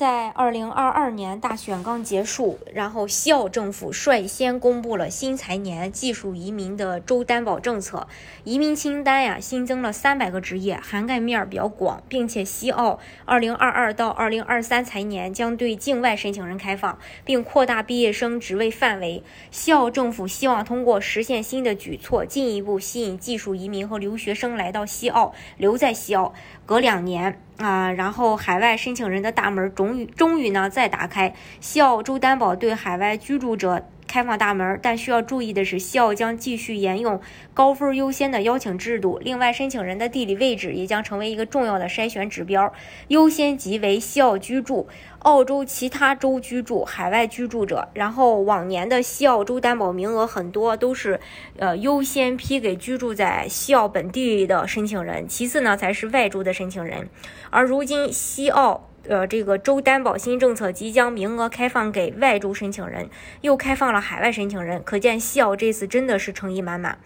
在二零二二年大选刚结束，然后西澳政府率先公布了新财年技术移民的州担保政策，移民清单呀新增了三百个职业，涵盖面比较广，并且西澳二零二二到二零二三财年将对境外申请人开放，并扩大毕业生职位范围。西澳政府希望通过实现新的举措，进一步吸引技术移民和留学生来到西澳，留在西澳。隔两年。啊，然后海外申请人的大门终于终于呢再打开，西澳州担保对海外居住者。开放大门，但需要注意的是，西澳将继续沿用高分优先的邀请制度。另外，申请人的地理位置也将成为一个重要的筛选指标。优先级为西澳居住、澳洲其他州居住、海外居住者。然后，往年的西澳州担保名额很多都是呃优先批给居住在西澳本地的申请人，其次呢才是外州的申请人。而如今，西澳。呃，这个州担保新政策即将名额开放给外州申请人，又开放了海外申请人，可见西澳这次真的是诚意满满。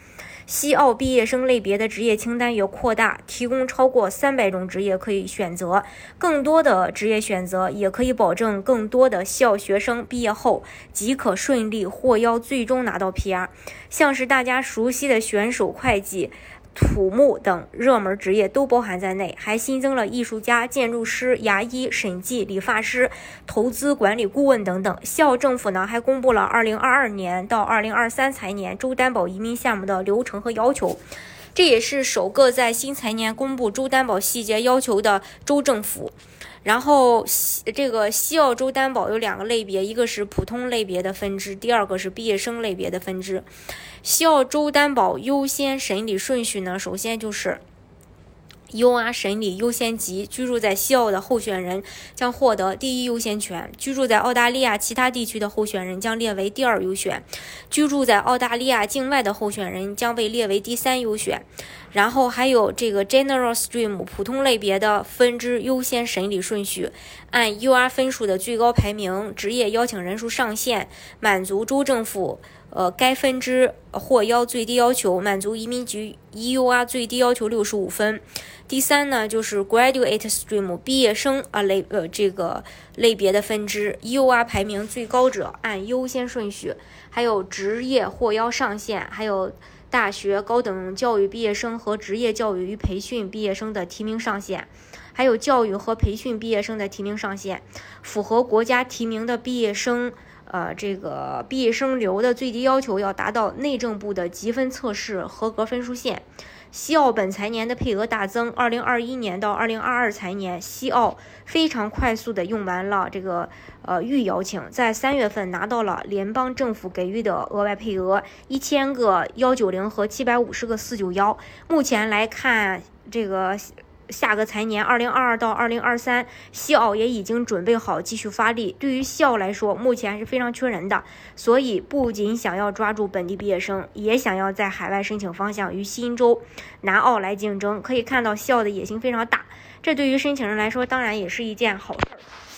西澳毕业生类别的职业清单也扩大，提供超过三百种职业可以选择，更多的职业选择也可以保证更多的西澳学生毕业后即可顺利获邀，最终拿到 PR。像是大家熟悉的选手、会计。土木等热门职业都包含在内，还新增了艺术家、建筑师、牙医、审计、理发师、投资管理顾问等等。校政府呢还公布了2022年到2023财年州担保移民项目的流程和要求，这也是首个在新财年公布州担保细节要求的州政府。然后西这个西澳洲担保有两个类别，一个是普通类别的分支，第二个是毕业生类别的分支。西澳洲担保优先审理顺序呢，首先就是。U.R. 审理优先级，居住在西澳的候选人将获得第一优先权；居住在澳大利亚其他地区的候选人将列为第二优选；居住在澳大利亚境外的候选人将被列为第三优选。然后还有这个 General Stream 普通类别的分支优先审理顺序，按 U.R. 分数的最高排名、职业邀请人数上限，满足州政府。呃，该分支获邀最低要求满足移民局 EUR 最低要求六十五分。第三呢，就是 Graduate Stream 毕业生啊类呃这个类别的分支 EUR 排名最高者按优先顺序。还有职业获邀上限，还有大学高等教育毕业生和职业教育与培训毕业生的提名上限，还有教育和培训毕业生的提名上限，符合国家提名的毕业生。呃，这个毕业生留的最低要求要达到内政部的积分测试合格分数线。西澳本财年的配额大增，二零二一年到二零二二财年，西澳非常快速的用完了这个呃预邀请，在三月份拿到了联邦政府给予的额外配额一千个幺九零和七百五十个四九幺。目前来看，这个。下个财年，二零二二到二零二三，西澳也已经准备好继续发力。对于西澳来说，目前还是非常缺人的，所以不仅想要抓住本地毕业生，也想要在海外申请方向与新州、南澳来竞争。可以看到，西澳的野心非常大，这对于申请人来说，当然也是一件好事。